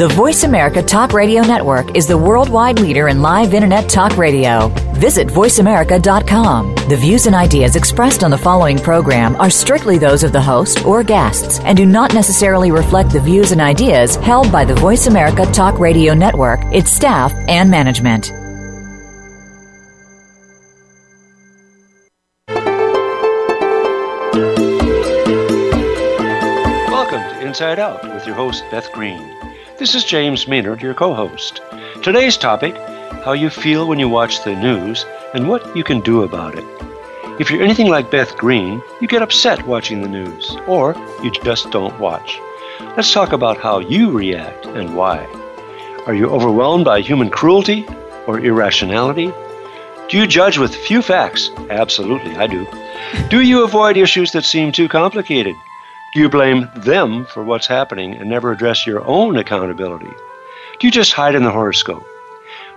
The Voice America Talk Radio Network is the worldwide leader in live Internet talk radio. Visit VoiceAmerica.com. The views and ideas expressed on the following program are strictly those of the host or guests and do not necessarily reflect the views and ideas held by the Voice America Talk Radio Network, its staff, and management. Welcome to Inside Out with your host, Beth Green. This is James Maynard, your co host. Today's topic how you feel when you watch the news and what you can do about it. If you're anything like Beth Green, you get upset watching the news, or you just don't watch. Let's talk about how you react and why. Are you overwhelmed by human cruelty or irrationality? Do you judge with few facts? Absolutely, I do. Do you avoid issues that seem too complicated? Do you blame them for what's happening and never address your own accountability? Do you just hide in the horoscope?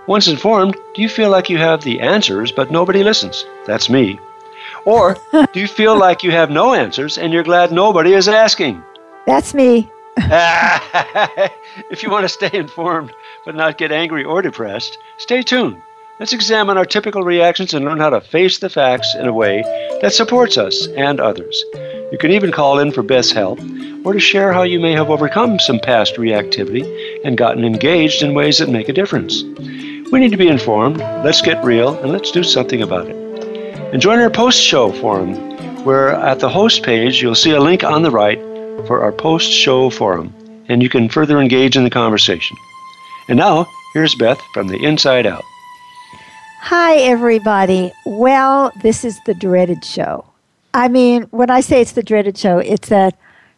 Once informed, do you feel like you have the answers but nobody listens? That's me. Or do you feel like you have no answers and you're glad nobody is asking? That's me. if you want to stay informed but not get angry or depressed, stay tuned. Let's examine our typical reactions and learn how to face the facts in a way that supports us and others. You can even call in for Beth's help or to share how you may have overcome some past reactivity and gotten engaged in ways that make a difference. We need to be informed, let's get real, and let's do something about it. And join our post show forum, where at the host page you'll see a link on the right for our post show forum, and you can further engage in the conversation. And now, here's Beth from the inside out. Hi, everybody. Well, this is the dreaded show. I mean, when I say it's the dreaded show, it's that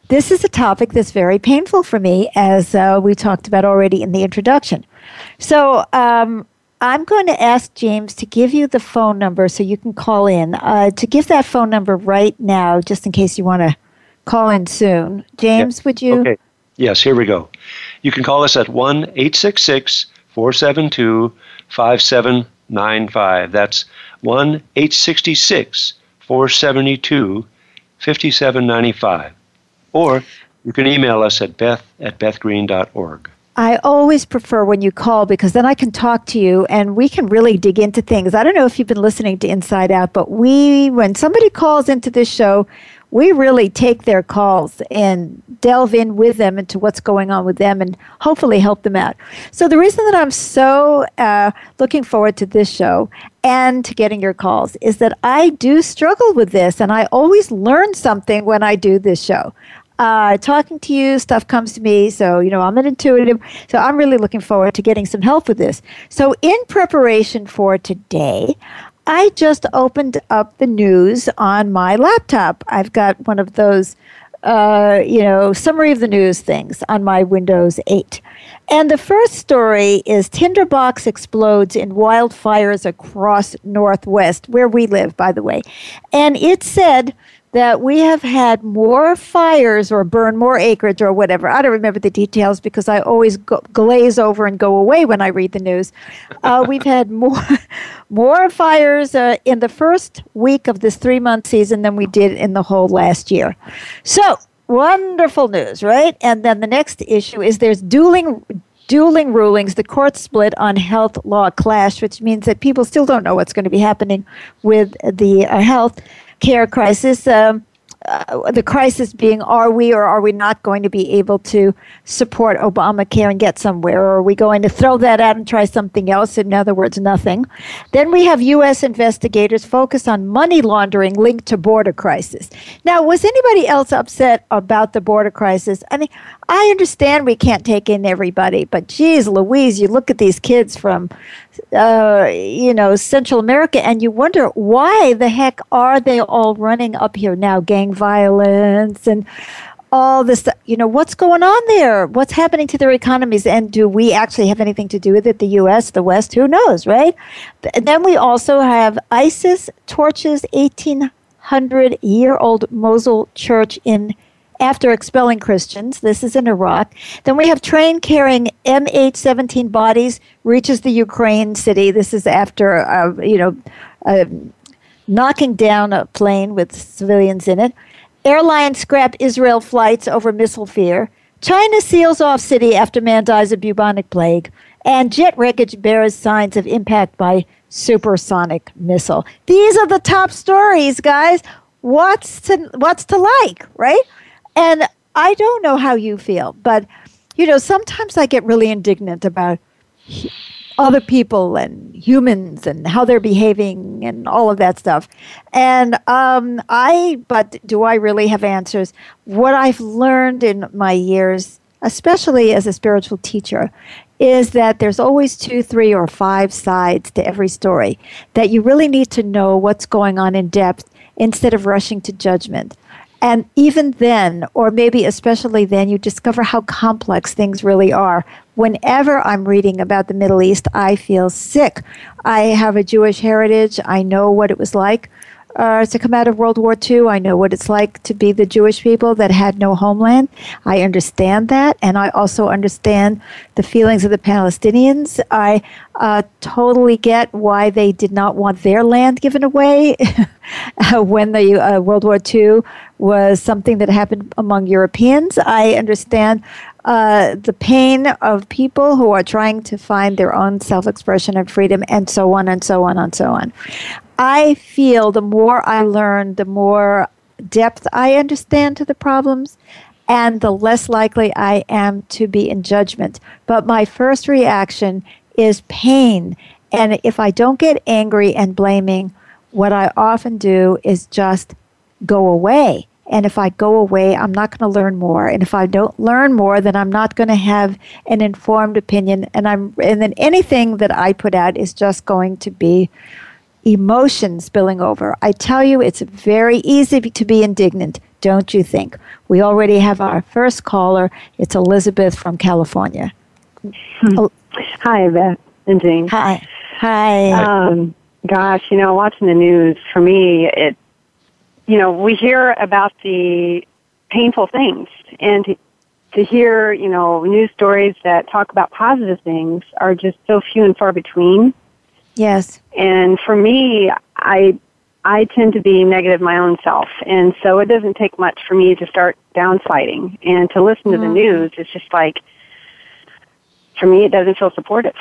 this is a topic that's very painful for me, as uh, we talked about already in the introduction. So, um, I'm going to ask James to give you the phone number so you can call in. Uh, to give that phone number right now, just in case you want to call in soon. James, would you? Okay. Yes, here we go. You can call us at 1 866 472 5795. That's 1 866 472 5795. Or you can email us at beth at bethgreen.org. I always prefer when you call because then I can talk to you and we can really dig into things. I don't know if you've been listening to Inside Out, but we, when somebody calls into this show, we really take their calls and delve in with them into what's going on with them and hopefully help them out. So, the reason that I'm so uh, looking forward to this show and to getting your calls is that I do struggle with this and I always learn something when I do this show. Uh, talking to you, stuff comes to me. So, you know, I'm an intuitive. So, I'm really looking forward to getting some help with this. So, in preparation for today, I just opened up the news on my laptop. I've got one of those, uh, you know, summary of the news things on my Windows 8. And the first story is Tinderbox explodes in wildfires across Northwest, where we live, by the way. And it said that we have had more fires or burn more acreage or whatever. I don't remember the details because I always go, glaze over and go away when I read the news. Uh, we've had more more fires uh, in the first week of this three month season than we did in the whole last year. So wonderful news, right? And then the next issue is there's dueling dueling rulings. The court split on health law clash, which means that people still don't know what's going to be happening with the uh, health care crisis. Um, uh, the crisis being are we or are we not going to be able to support Obamacare and get somewhere? Or are we going to throw that out and try something else? In other words, nothing. Then we have U.S. investigators focus on money laundering linked to border crisis. Now, was anybody else upset about the border crisis? I mean, I understand we can't take in everybody, but geez, Louise, you look at these kids from uh, you know, Central America, and you wonder why the heck are they all running up here now? Gang violence and all this, you know, what's going on there? What's happening to their economies? And do we actually have anything to do with it? The U.S., the West, who knows, right? And then we also have ISIS torches 1800 year old Mosul church in after expelling Christians. This is in Iraq. Then we have train carrying MH 17 bodies reaches the Ukraine city. This is after, uh, you know, uh, knocking down a plane with civilians in it. Airlines scrap Israel flights over missile fear. China seals off city after man dies of bubonic plague. And jet wreckage bears signs of impact by supersonic missile. These are the top stories, guys. What's to what's to like, right? And I don't know how you feel, but you know, sometimes I get really indignant about other people and humans and how they're behaving and all of that stuff. And um, I, but do I really have answers? What I've learned in my years, especially as a spiritual teacher, is that there's always two, three, or five sides to every story, that you really need to know what's going on in depth instead of rushing to judgment. And even then, or maybe especially then, you discover how complex things really are. Whenever I'm reading about the Middle East, I feel sick. I have a Jewish heritage. I know what it was like uh, to come out of World War II. I know what it's like to be the Jewish people that had no homeland. I understand that, and I also understand the feelings of the Palestinians. I uh, totally get why they did not want their land given away when the uh, World War II was something that happened among Europeans. I understand uh, the pain of people who are trying to find their own self expression and freedom, and so on and so on and so on. I feel the more I learn, the more depth I understand to the problems, and the less likely I am to be in judgment. But my first reaction is pain. And if I don't get angry and blaming, what I often do is just go away. And if I go away, I'm not going to learn more. And if I don't learn more, then I'm not going to have an informed opinion. And I'm and then anything that I put out is just going to be emotion spilling over. I tell you, it's very easy to be indignant, don't you think? We already have our first caller. It's Elizabeth from California. Hmm. Hi, Beth and Jane. Hi. Hi. Um, gosh, you know, watching the news, for me, it, you know, we hear about the painful things and to, to hear, you know, news stories that talk about positive things are just so few and far between. Yes. And for me, I I tend to be negative my own self, and so it doesn't take much for me to start downsliding and to listen to mm. the news. It's just like for me, it doesn't feel supportive.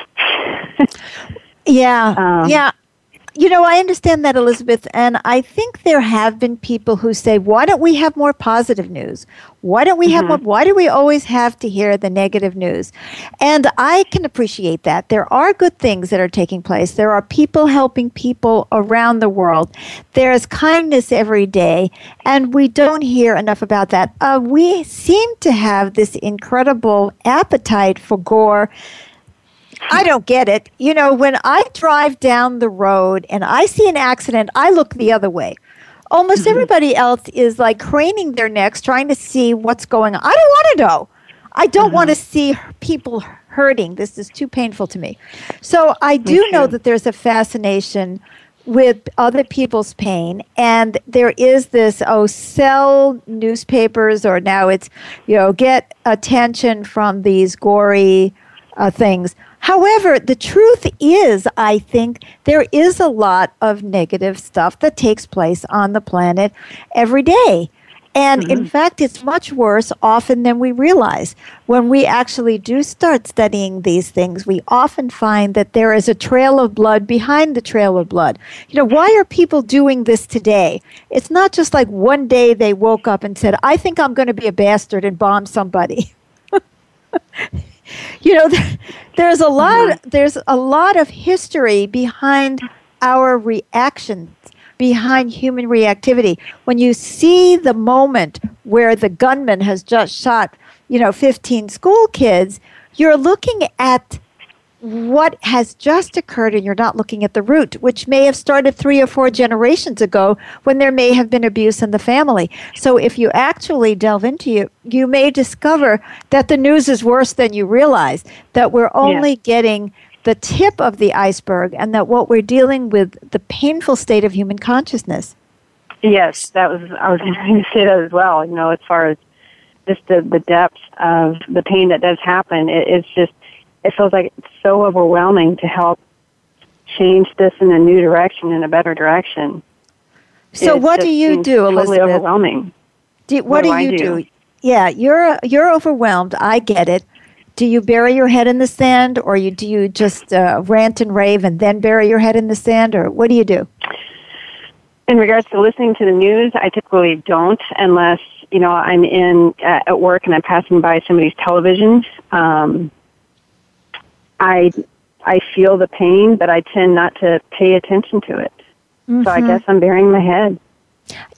yeah, um, yeah you know, I understand that, Elizabeth, and I think there have been people who say, "Why don't we have more positive news? Why don't we mm-hmm. have more? Why do we always have to hear the negative news?" And I can appreciate that. There are good things that are taking place. There are people helping people around the world. There is kindness every day, and we don't hear enough about that. Uh, we seem to have this incredible appetite for gore I don't get it. You know, when I drive down the road and I see an accident, I look the other way. Almost mm-hmm. everybody else is like craning their necks trying to see what's going on. I don't want to know. I don't mm-hmm. want to see people hurting. This is too painful to me. So I do know that there's a fascination with other people's pain and there is this oh sell newspapers or now it's you know get attention from these gory uh, things However, the truth is, I think there is a lot of negative stuff that takes place on the planet every day. And mm-hmm. in fact, it's much worse often than we realize. When we actually do start studying these things, we often find that there is a trail of blood behind the trail of blood. You know, why are people doing this today? It's not just like one day they woke up and said, I think I'm going to be a bastard and bomb somebody. you know, there's a lot. Mm-hmm. There's a lot of history behind our reactions, behind human reactivity. When you see the moment where the gunman has just shot, you know, 15 school kids, you're looking at what has just occurred and you're not looking at the root, which may have started three or four generations ago when there may have been abuse in the family. So if you actually delve into it, you may discover that the news is worse than you realize, that we're only yeah. getting the tip of the iceberg and that what we're dealing with the painful state of human consciousness. Yes, that was I was going to say that as well. You know, as far as just the, the depth of the pain that does happen, it, it's just, it feels like it's so overwhelming to help change this in a new direction, in a better direction. So, what do you do, Elizabeth? Totally overwhelming. Do, what, what, do, do you do? do? Yeah, you're you're overwhelmed. I get it. Do you bury your head in the sand, or you do you just uh, rant and rave and then bury your head in the sand, or what do you do? In regards to listening to the news, I typically don't unless you know I'm in uh, at work and I'm passing by somebody's television. Um, I I feel the pain, but I tend not to pay attention to it. Mm-hmm. So I mm-hmm. guess I'm burying my head.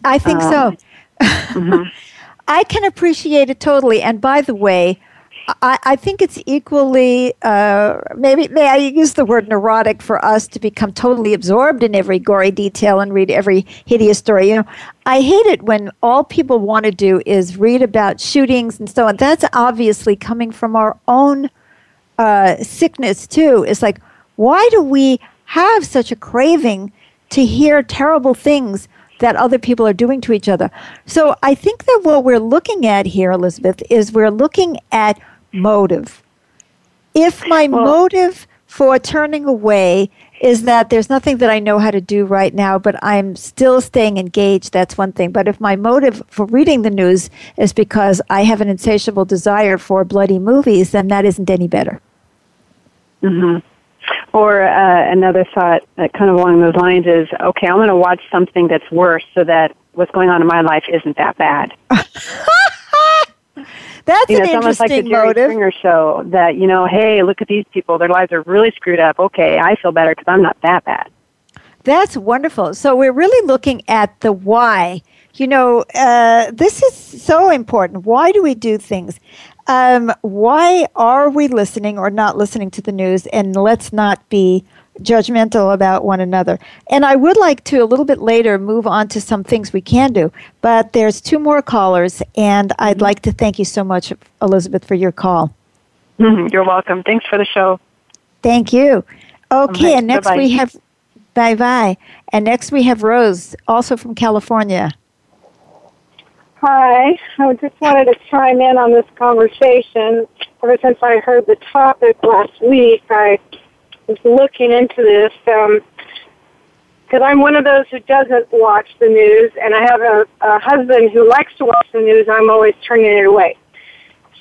I think um, so. mm-hmm. I can appreciate it totally. And by the way, I, I think it's equally, uh, maybe, may I use the word neurotic for us to become totally absorbed in every gory detail and read every hideous story. You know, I hate it when all people want to do is read about shootings and so on. That's obviously coming from our own uh, sickness, too. is like, why do we have such a craving to hear terrible things that other people are doing to each other. So I think that what we're looking at here, Elizabeth, is we're looking at motive. If my well, motive for turning away is that there's nothing that I know how to do right now, but I'm still staying engaged, that's one thing. But if my motive for reading the news is because I have an insatiable desire for bloody movies, then that isn't any better. Mm-hmm. Or uh, another thought, uh, kind of along those lines, is okay, I'm going to watch something that's worse so that what's going on in my life isn't that bad. That's you know, an it's almost like the Jerry motive. Springer show that you know, hey, look at these people; their lives are really screwed up. Okay, I feel better because I'm not that bad. That's wonderful. So we're really looking at the why. You know, uh, this is so important. Why do we do things? Um, why are we listening or not listening to the news? And let's not be judgmental about one another. And I would like to a little bit later move on to some things we can do, but there's two more callers, and I'd like to thank you so much, Elizabeth, for your call. Mm-hmm. You're welcome. Thanks for the show. Thank you. Okay, and next Bye-bye. we have bye bye. And next we have Rose, also from California. Hi, I just wanted to chime in on this conversation. Ever since I heard the topic last week, I was looking into this because um, I'm one of those who doesn't watch the news, and I have a, a husband who likes to watch the news. I'm always turning it away.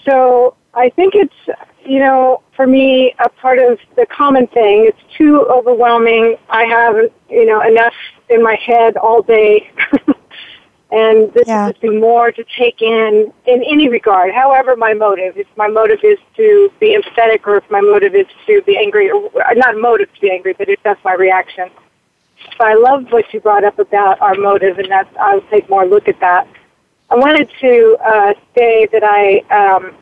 So I think it's, you know, for me, a part of the common thing. It's too overwhelming. I have, you know, enough in my head all day. and this yeah. is just more to take in in any regard. However, my motive, if my motive is to be empathetic, or if my motive is to be angry, or not motive to be angry, but if that's my reaction. So I love what you brought up about our motive, and that I'll take more look at that. I wanted to uh, say that I um,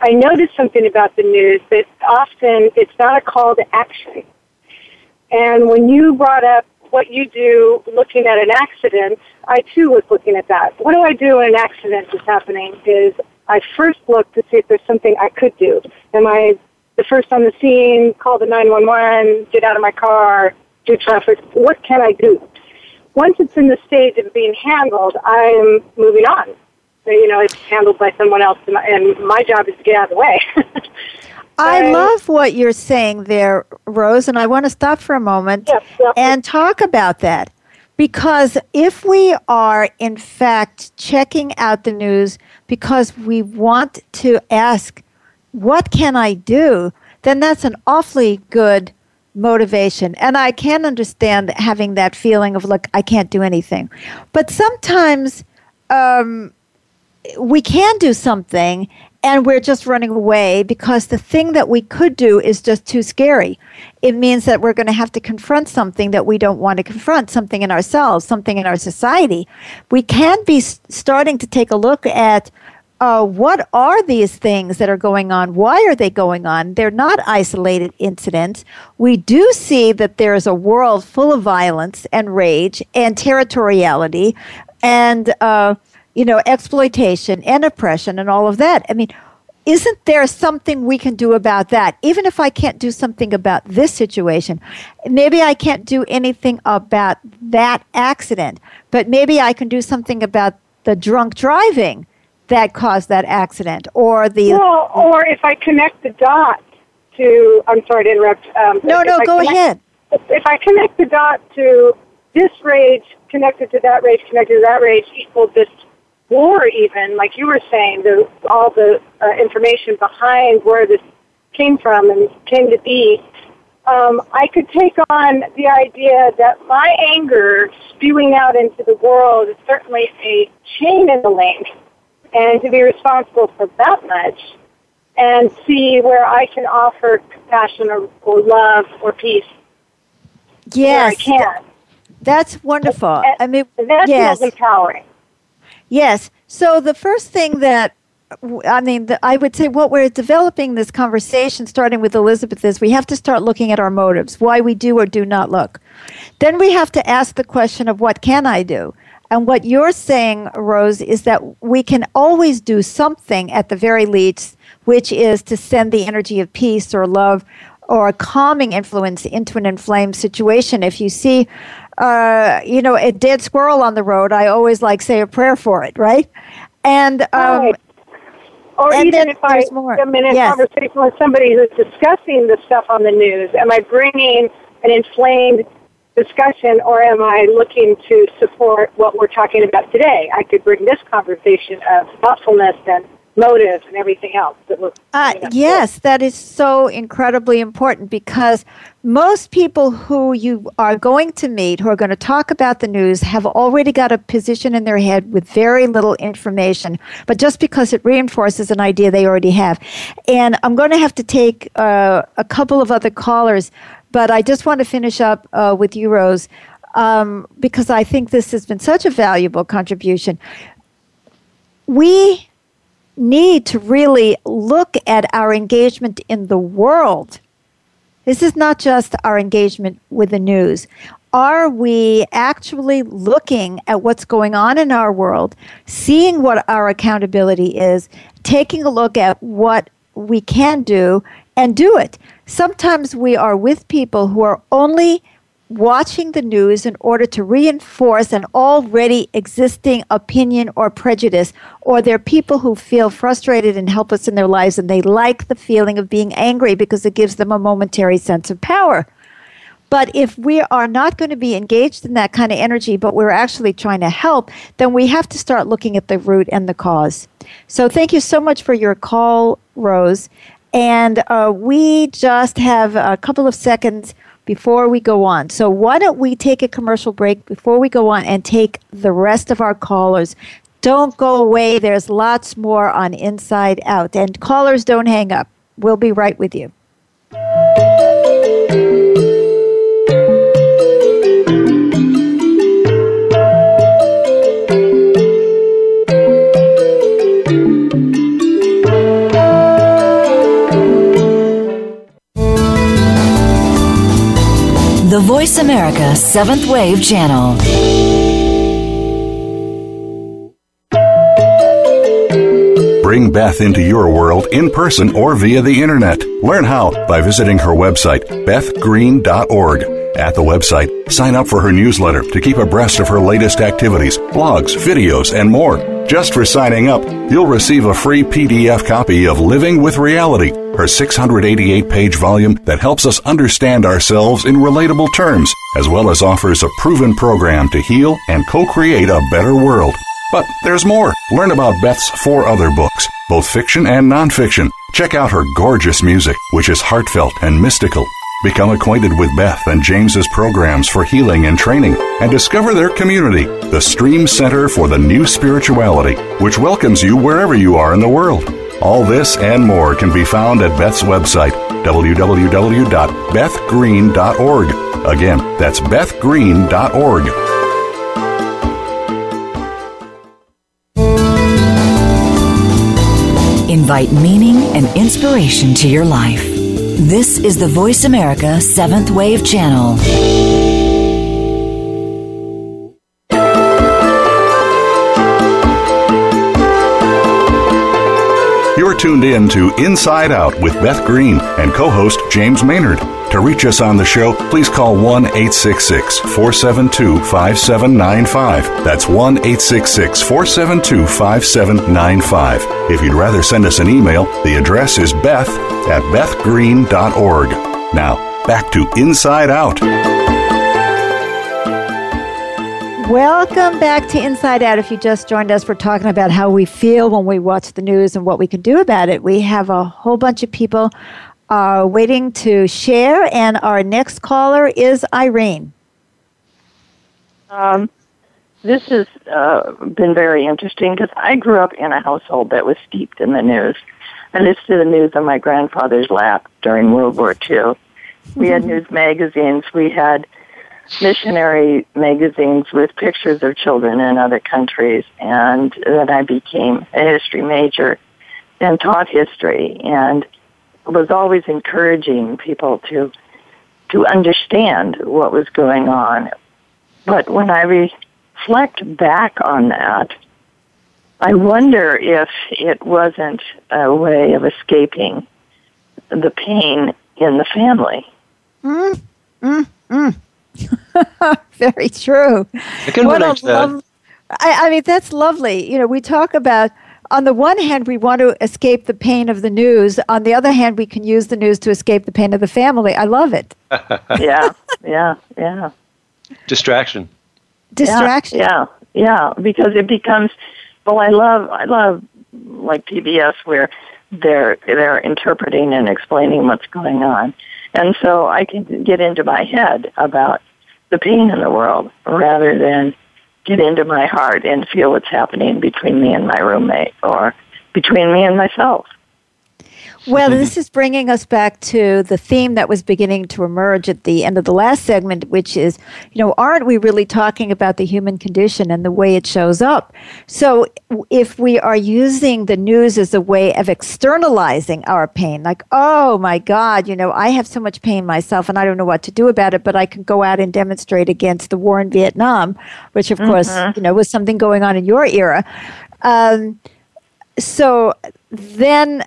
I noticed something about the news that often it's not a call to action. And when you brought up what you do looking at an accident, I too was looking at that. What do I do when an accident is happening is I first look to see if there's something I could do. Am I the first on the scene, call the 911, get out of my car, do traffic? What can I do? Once it's in the stage of being handled, I'm moving on. So, you know, it's handled by someone else, and my job is to get out of the way. I love what you're saying there, Rose, and I want to stop for a moment yes, yes. and talk about that. Because if we are, in fact, checking out the news because we want to ask, what can I do? Then that's an awfully good motivation. And I can understand having that feeling of, look, I can't do anything. But sometimes um, we can do something and we're just running away because the thing that we could do is just too scary. It means that we're going to have to confront something that we don't want to confront, something in ourselves, something in our society. We can be starting to take a look at uh, what are these things that are going on? Why are they going on? They're not isolated incidents. We do see that there is a world full of violence and rage and territoriality and uh, you know, exploitation and oppression and all of that. I mean, isn't there something we can do about that? Even if I can't do something about this situation, maybe I can't do anything about that accident, but maybe I can do something about the drunk driving that caused that accident, or the well, or if I connect the dots to. I'm sorry to interrupt. Um, no, no, I go connect, ahead. If I connect the dot to this rage connected to that rage connected to that rage equals this war, even like you were saying, the all the uh, information behind where this came from and came to be. Um, I could take on the idea that my anger spewing out into the world is certainly a chain in the link, and to be responsible for that much, and see where I can offer compassion or, or love or peace. Yes, I can. That's wonderful. And, I mean, that's yes. empowering. Yes. So the first thing that I mean, the, I would say what we're developing this conversation, starting with Elizabeth, is we have to start looking at our motives, why we do or do not look. Then we have to ask the question of what can I do? And what you're saying, Rose, is that we can always do something at the very least, which is to send the energy of peace or love or a calming influence into an inflamed situation. If you see, uh, you know, a dead squirrel on the road, I always like say a prayer for it, right? And um, right. Or and even if I am in a yes. conversation with somebody who's discussing the stuff on the news, am I bringing an inflamed discussion or am I looking to support what we're talking about today? I could bring this conversation of thoughtfulness and motives and everything else that we're uh, yes that is so incredibly important because most people who you are going to meet who are going to talk about the news have already got a position in their head with very little information but just because it reinforces an idea they already have. And i'm going to have to take uh, a couple of other callers but i just want to finish up uh, with you rose um, because i think this has been such a valuable contribution. We need to really look at our engagement in the world. This is not just our engagement with the news. Are we actually looking at what's going on in our world, seeing what our accountability is, taking a look at what we can do, and do it? Sometimes we are with people who are only watching the news in order to reinforce an already existing opinion or prejudice, or they're people who feel frustrated and helpless in their lives and they like the feeling of being angry because it gives them a momentary sense of power. But if we are not going to be engaged in that kind of energy, but we're actually trying to help, then we have to start looking at the root and the cause. So thank you so much for your call, Rose. And uh, we just have a couple of seconds before we go on. So, why don't we take a commercial break before we go on and take the rest of our callers? Don't go away. There's lots more on Inside Out. And callers, don't hang up. We'll be right with you. The Voice America Seventh Wave Channel. Bring Beth into your world in person or via the internet. Learn how by visiting her website, bethgreen.org. At the website, sign up for her newsletter to keep abreast of her latest activities, blogs, videos, and more. Just for signing up, you'll receive a free PDF copy of Living with Reality, her 688 page volume that helps us understand ourselves in relatable terms, as well as offers a proven program to heal and co create a better world. But there's more. Learn about Beth's four other books, both fiction and nonfiction. Check out her gorgeous music, which is heartfelt and mystical. Become acquainted with Beth and James's programs for healing and training, and discover their community, the Stream Center for the New Spirituality, which welcomes you wherever you are in the world. All this and more can be found at Beth's website, www.bethgreen.org. Again, that's bethgreen.org. Invite meaning and inspiration to your life. This is the Voice America Seventh Wave Channel. You're tuned in to Inside Out with Beth Green and co host James Maynard. To reach us on the show, please call 1 866 472 5795. That's 1 866 472 5795. If you'd rather send us an email, the address is beth at bethgreen.org. Now, back to Inside Out. Welcome back to Inside Out. If you just joined us, we're talking about how we feel when we watch the news and what we can do about it. We have a whole bunch of people uh, waiting to share, and our next caller is Irene. Um, this has uh, been very interesting because I grew up in a household that was steeped in the news. I listened to the news on my grandfather's lap during World War II. We had news magazines. We had missionary magazines with pictures of children in other countries. And then I became a history major and taught history and was always encouraging people to to understand what was going on. But when I reflect back on that, I wonder if it wasn't a way of escaping the pain in the family. Mm, mm, mm. Very true. I can What a relate to that. lov- I, I mean, that's lovely. You know, we talk about, on the one hand, we want to escape the pain of the news. On the other hand, we can use the news to escape the pain of the family. I love it. yeah, yeah, yeah. Distraction. Distraction. Yeah, yeah, because it becomes. Well, I love, I love like PBS where they're they're interpreting and explaining what's going on, and so I can get into my head about the pain in the world rather than get into my heart and feel what's happening between me and my roommate or between me and myself. Well, this is bringing us back to the theme that was beginning to emerge at the end of the last segment, which is, you know, aren't we really talking about the human condition and the way it shows up? So, if we are using the news as a way of externalizing our pain, like, oh my God, you know, I have so much pain myself and I don't know what to do about it, but I can go out and demonstrate against the war in Vietnam, which, of course, you know, was something going on in your era. Um, so then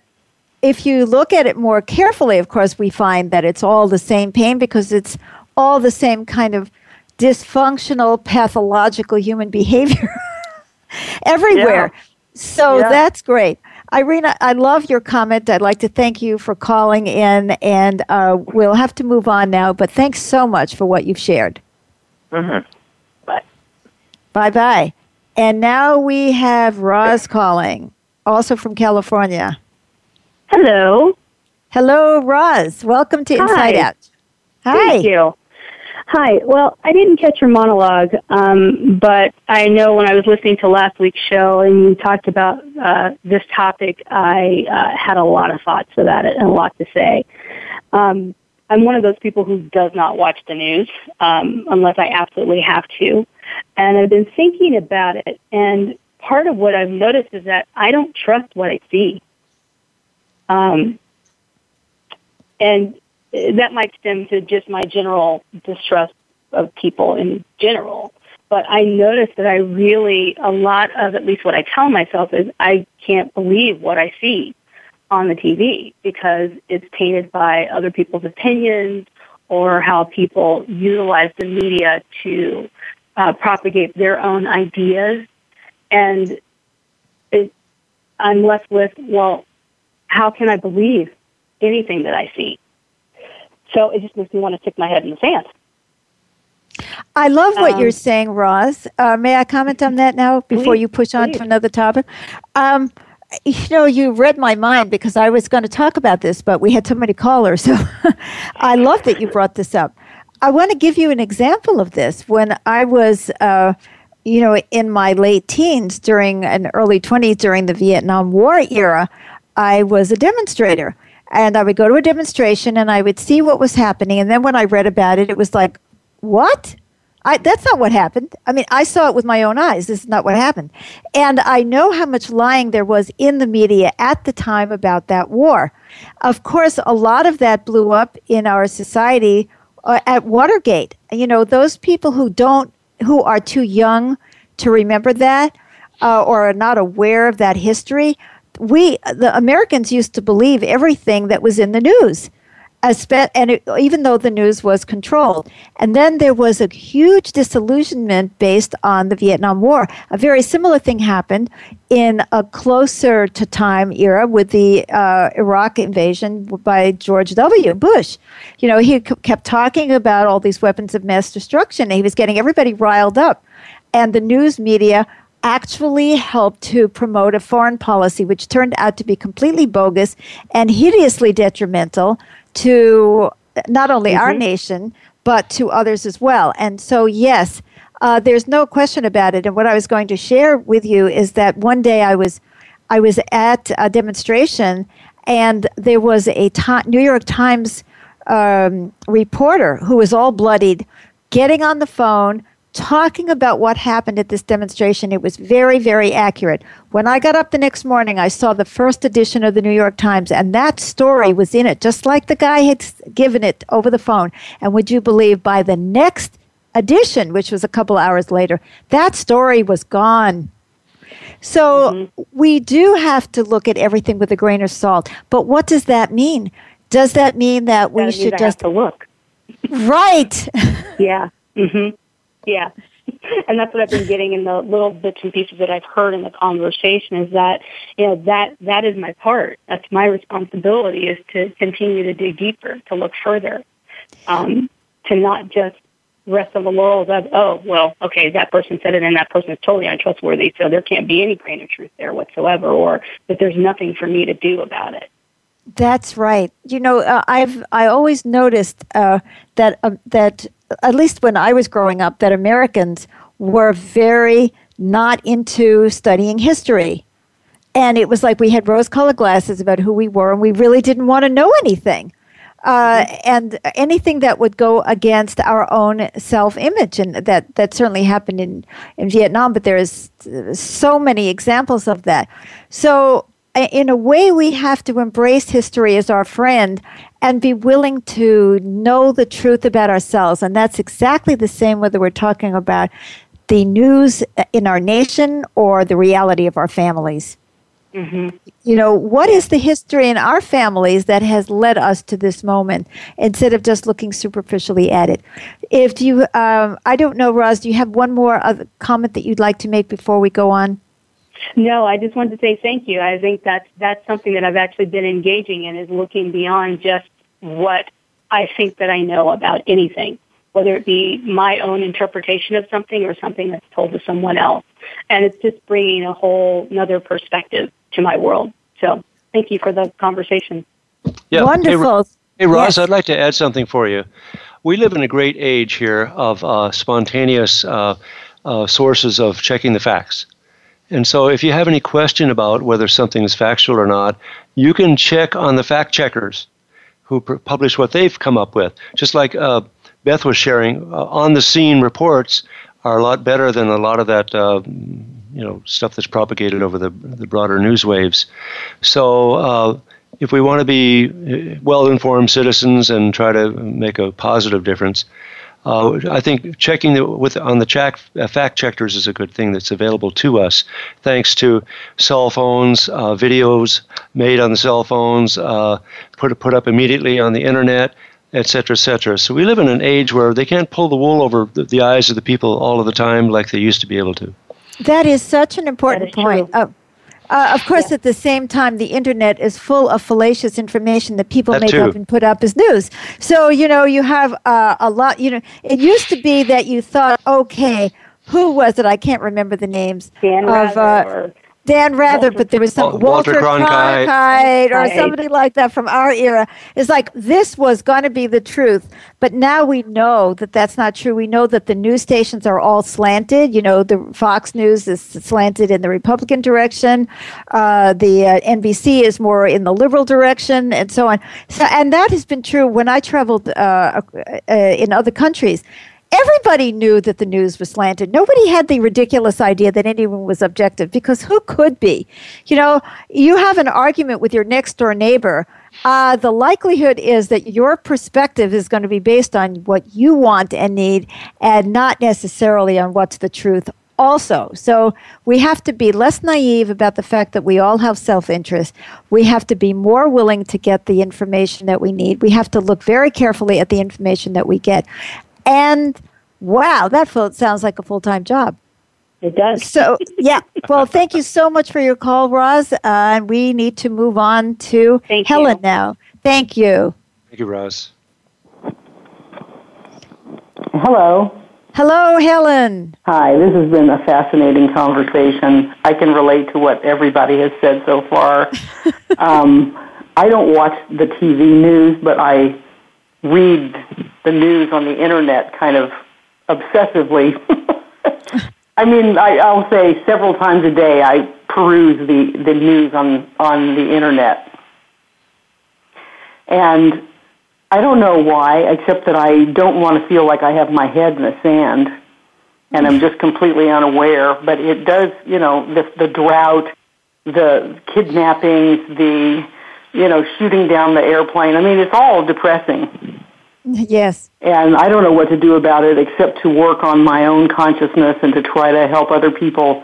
if you look at it more carefully, of course, we find that it's all the same pain because it's all the same kind of dysfunctional, pathological human behavior everywhere. So Yeah. that's great. Irina, I love your comment. I'd like to thank you for calling in, and uh, we'll have to move on now, but thanks so much for what you've shared. Mm-hmm. Bye. Bye bye. And now we have Roz calling, also from California. Hello. Hello, Roz. Welcome to Inside Hi. Out. Hi. Thank you. Hi. Well, I didn't catch your monologue, um, but I know when I was listening to last week's show and you talked about uh, this topic, I uh, had a lot of thoughts about it and a lot to say. Um, I'm one of those people who does not watch the news um, unless I absolutely have to, and I've been thinking about it. And part of what I've noticed is that I don't trust what I see. Um, and that might stem to just my general distrust of people in general. But I noticed that I really, a lot of at least what I tell myself is I can't believe what I see on the TV because it's tainted by other people's opinions or how people utilize the media to uh, propagate their own ideas. And it, I'm left with, well, how can I believe anything that I see? So it just makes me want to stick my head in the sand. I love what Um, you're saying, Roz. Uh, may I comment on that now before Please, you push on to another topic? Um, you know, you read my mind because I was going to talk about this, but we had so many callers. So I love that you brought this up. I want to give you an example of this. When I was, uh, you know, in my late teens during and early 20s during the Vietnam War era, I was a demonstrator. And I would go to a demonstration and I would see what was happening. And then when I read about it, it was like, what? I, that's not what happened. I mean, I saw it with my own eyes. This is not what happened. And I know how much lying there was in the media at the time about that war. Of course, a lot of that blew up in our society uh, at Watergate. You know, those people who don't, who are too young to remember that uh, or are not aware of that history, we, the Americans, used to believe everything that was in the news. and it, even though the news was controlled. And then there was a huge disillusionment based on the Vietnam War. A very similar thing happened in a closer to time era with the uh, Iraq invasion by George W. Bush. You know, he kept talking about all these weapons of mass destruction. he was getting everybody riled up. And the news media actually helped to promote a foreign policy which turned out to be completely bogus and hideously detrimental to not only mm-hmm. our nation, but to others as well. And so, yes, uh, there's no question about it. And what I was going to share with you is that one day I was, I was at a demonstration, and there was a to- New York Times um, reporter who was all bloodied, getting on the phone talking about what happened at this demonstration. It was very, very accurate. When I got up the next morning, I saw the first edition of the New York Times, and that story was in it, just like the guy had given it over the phone. And would you believe by the next edition, which was a couple hours later, that story was gone. So mm-hmm. we do have to look at everything with a grain of salt. But what does that mean? Does that mean that we should just look? right. yeah. Mm-hmm. Yeah. And that's what I've been getting in the little bits and pieces that I've heard in the conversation is that, you know, that, that is my part. That's my responsibility is to continue to dig deeper, to look further, um, to not just rest on the laurels of, oh, well, okay, that person said it and that person is totally untrustworthy, so there can't be any grain of truth there whatsoever, or that there's nothing for me to do about it. That's right. You know, uh, I've I always noticed uh, that uh, that at least when I was growing up, that Americans were very not into studying history. And it was like we had rose colored glasses about who we were, and we really didn't want to know anything. Uh, and anything that would go against our own self image. And that, that certainly happened in, in Vietnam, but there is so many examples of that. So in a way, we have to embrace history as our friend and be willing to know the truth about ourselves. And that's exactly the same whether we're talking about the news in our nation or the reality of our families. Mm-hmm. You know, what is the history in our families that has led us to this moment instead of just looking superficially at it? If you, um, I don't know, Roz, do you have one more comment that you'd like to make before we go on? No, I just wanted to say thank you. I think that's that's something that I've actually been engaging in is looking beyond just what I think that I know about anything, whether it be my own interpretation of something or something that's told to someone else. And it's just bringing a whole another perspective to my world. So thank you for the conversation. Yeah. Wonderful. Hey, hey Roz, yes. I'd like to add something for you. We live in a great age here of uh, spontaneous uh, uh, sources of checking the facts. And so, if you have any question about whether something is factual or not, you can check on the fact checkers who publish what they've come up with. Just like uh, Beth was sharing, uh, on the scene reports are a lot better than a lot of that. Uh, you know stuff that's propagated over the the broader news waves. So uh, if we want to be uh, well informed citizens and try to make a positive difference, uh, I think checking the, with on the check, uh, fact checkers is a good thing that's available to us, thanks to cell phones, uh, videos made on the cell phones, uh, put put up immediately on the internet, et cetera, et cetera. So we live in an age where they can't pull the wool over the, the eyes of the people all of the time like they used to be able to. That is such an important point. Uh, of course, yeah. at the same time, the internet is full of fallacious information that people that make too. up and put up as news. So, you know, you have uh, a lot, you know, it used to be that you thought, okay, who was it? I can't remember the names Dan of. Uh, Dan Rather, but there was some Walter, Walter Cronkite. Cronkite or somebody like that from our era. It's like this was going to be the truth, but now we know that that's not true. We know that the news stations are all slanted. You know, the Fox News is slanted in the Republican direction, uh, the uh, NBC is more in the liberal direction, and so on. So, and that has been true when I traveled uh, uh in other countries everybody knew that the news was slanted. Nobody had the ridiculous idea that anyone was objective because who could be? You know, you have an argument with your next door neighbor. Uh, the likelihood is that your perspective is going to be based on what you want and need and not necessarily on what's the truth also. So we have to be less naive about the fact that we all have self interest. We have to be more willing to get the information that we need. We have to look very carefully at the information that we get. And wow, that sounds like a full time job. It does. So, yeah. Well, thank you so much for your call, Roz. Uh, and we need to move on to thank Helen you. now. Thank you. Thank you, Roz. Hello. Hello, Helen. Hi, this has been a fascinating conversation. I can relate to what everybody has said so far. um, I don't watch the TV news, but I read the news on the internet kind of obsessively. I mean, I, I'll say several times a day I peruse the, the news on, on the internet. And I don't know why, except that I don't want to feel like I have my head in the sand and I'm just completely unaware. But it does, you know, the, the drought, the kidnappings, the, you know, shooting down the airplane. I mean, it's all depressing. Yes. And I don't know what to do about it except to work on my own consciousness and to try to help other people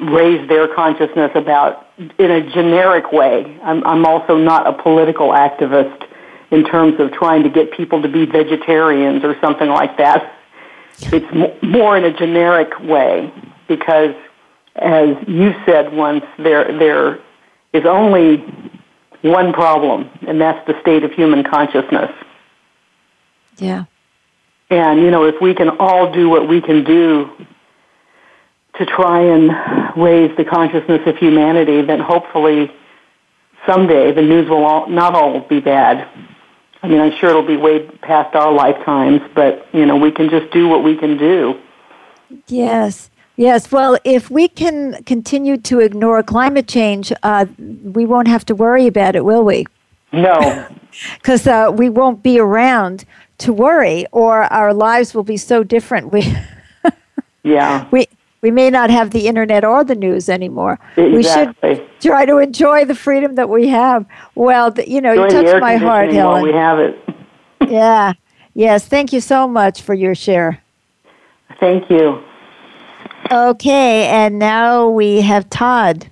raise their consciousness about in a generic way. I'm, I'm also not a political activist in terms of trying to get people to be vegetarians or something like that. It's more in a generic way because, as you said once, there there is only one problem, and that's the state of human consciousness. Yeah. And you know, if we can all do what we can do to try and raise the consciousness of humanity, then hopefully someday the news will all, not all be bad. I mean, I'm sure it'll be way past our lifetimes, but you know, we can just do what we can do. Yes. Yes, well, if we can continue to ignore climate change, uh, we won't have to worry about it, will we? No. Because uh, we won't be around to worry, or our lives will be so different. We, yeah, we we may not have the internet or the news anymore. Exactly. We should try to enjoy the freedom that we have. Well, the, you know, enjoy you touched my heart, Helen. we have it. yeah. Yes. Thank you so much for your share. Thank you. Okay, and now we have Todd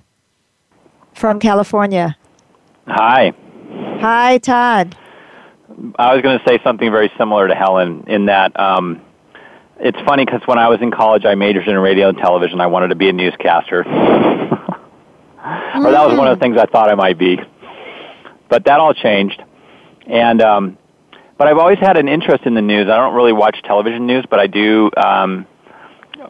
from California. Hi. Hi, Todd. I was going to say something very similar to Helen in that um, it's funny because when I was in college, I majored in radio and television. I wanted to be a newscaster. or that was one of the things I thought I might be. But that all changed. And um, but I've always had an interest in the news. I don't really watch television news, but I do um,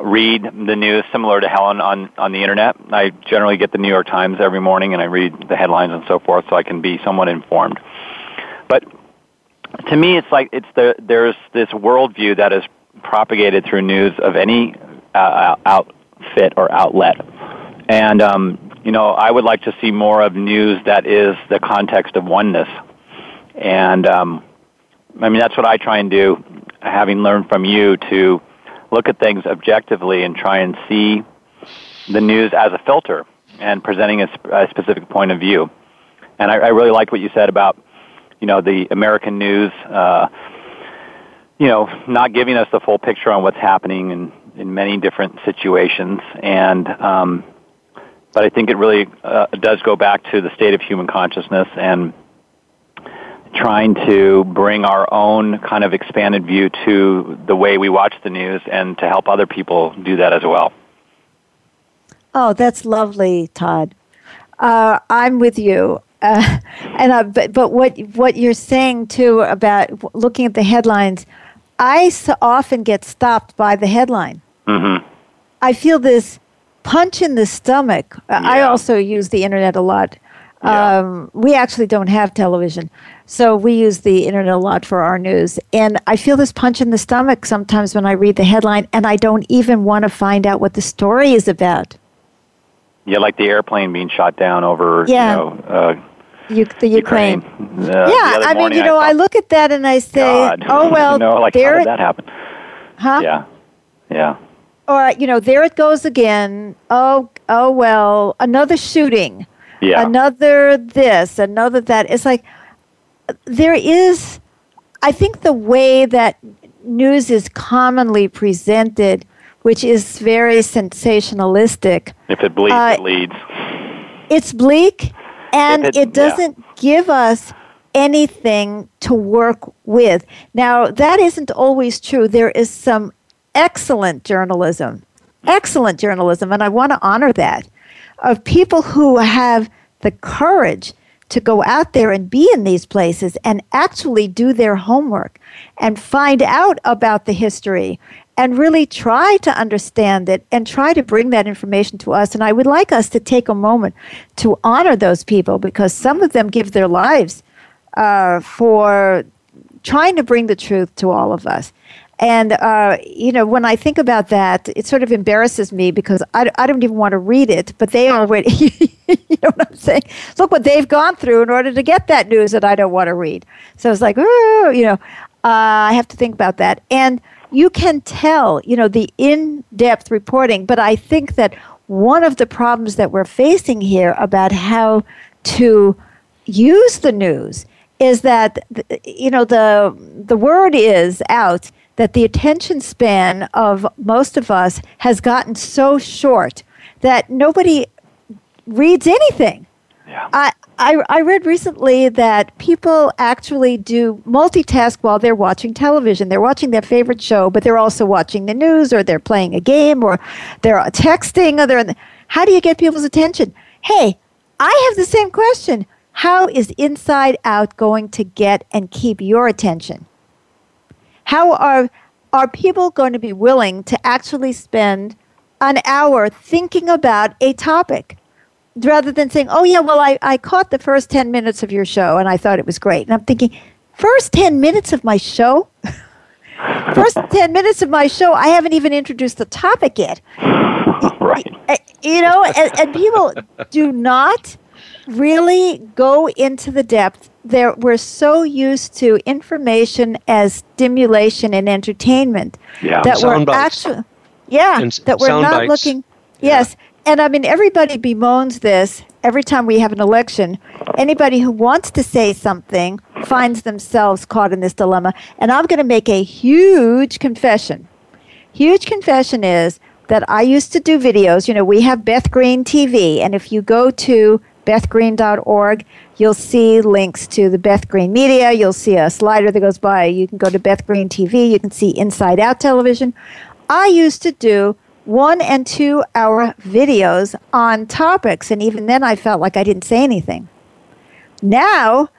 read the news similar to Helen on on the internet. I generally get the New York Times every morning, and I read the headlines and so forth, so I can be somewhat informed. But to me, it's like it's the there's this worldview that is propagated through news of any uh, outfit or outlet, and um, you know I would like to see more of news that is the context of oneness, and um, I mean that's what I try and do, having learned from you to look at things objectively and try and see the news as a filter and presenting a, a specific point of view. And I, I really liked what you said about, you know, the American news, uh, you know, not giving us the full picture on what's happening in, in many different situations. And, um, but I think it really uh, does go back to the state of human consciousness and trying to bring our own kind of expanded view to the way we watch the news and to help other people do that as well. Oh, that's lovely, Todd. Uh, I'm with you. Uh, and uh, but, but what what you're saying too about looking at the headlines, I so often get stopped by the headline. Mm-hmm. I feel this punch in the stomach. Yeah. I also use the internet a lot. Yeah. Um, we actually don't have television, so we use the internet a lot for our news. And I feel this punch in the stomach sometimes when I read the headline, and I don't even want to find out what the story is about. Yeah, like the airplane being shot down over, Yeah. you know, uh, U- the Ukraine. Ukraine. Uh, yeah, I mean, you know, I, thought, look at that and I say, God. oh well, know, like how there, did that happen? huh? Yeah, yeah, Or you know, there it goes again. Oh, oh well, another shooting. yeah. another this, another that. It's like there is, I think the way that news is commonly presented, which is very sensationalistic. If it bleeds, uh, it leads. It's bleak, and it, it, doesn't yeah. give us anything to work with. Now, that isn't always true. There is some excellent journalism, excellent journalism, and I want to honor that, of people who have the courage to go out there and be in these places and actually do their homework and find out about the history and really try to understand it and try to bring that information to us. And I would like us to take a moment to honor those people because some of them give their lives uh, for trying to bring the truth to all of us. And, uh, you know, when I think about that, it sort of embarrasses me because I, I don't even want to read it, but they already, you know what I'm saying? Look what they've gone through in order to get that news that I don't want to read. So it's like, you know, uh, I have to think about that. And you can tell, you know, the in depth reporting, but I think that one of the problems that we're facing here about how to use the news is that you know the the word is out that the attention span of most of us has gotten so short that nobody reads anything. Yeah. I, I, I read recently that people actually do multitask while they're watching television. They're watching their favorite show, but they're also watching the news or they're playing a game or they're texting or they're. The, how do you get people's attention? Hey, I have the same question. How is Inside Out going to get and keep your attention? How are are people going to be willing to actually spend an hour thinking about a topic rather than saying, oh, yeah, well, I, I caught the first 10 minutes of your show and I thought it was great. And I'm thinking, first 10 minutes of my show? first 10 minutes of my show, I haven't even introduced the topic yet. Right. You know, and, and people do not really go into the depth there we're so used to information as stimulation and entertainment yeah. that sound we're actually yeah and that we're not bites. looking yes yeah. and i mean everybody bemoans this every time we have an election anybody who wants to say something finds themselves caught in this dilemma and i'm going to make a huge confession huge confession is that i used to do videos you know we have beth green tv and if you go to bethgreen.org. You'll see links to the Beth Green Media. You'll see a slider that goes by. You can go to Beth Green TV. You can see Inside Out Television. I used to do one and two hour videos on topics, and even then I felt like I didn't say anything. Now,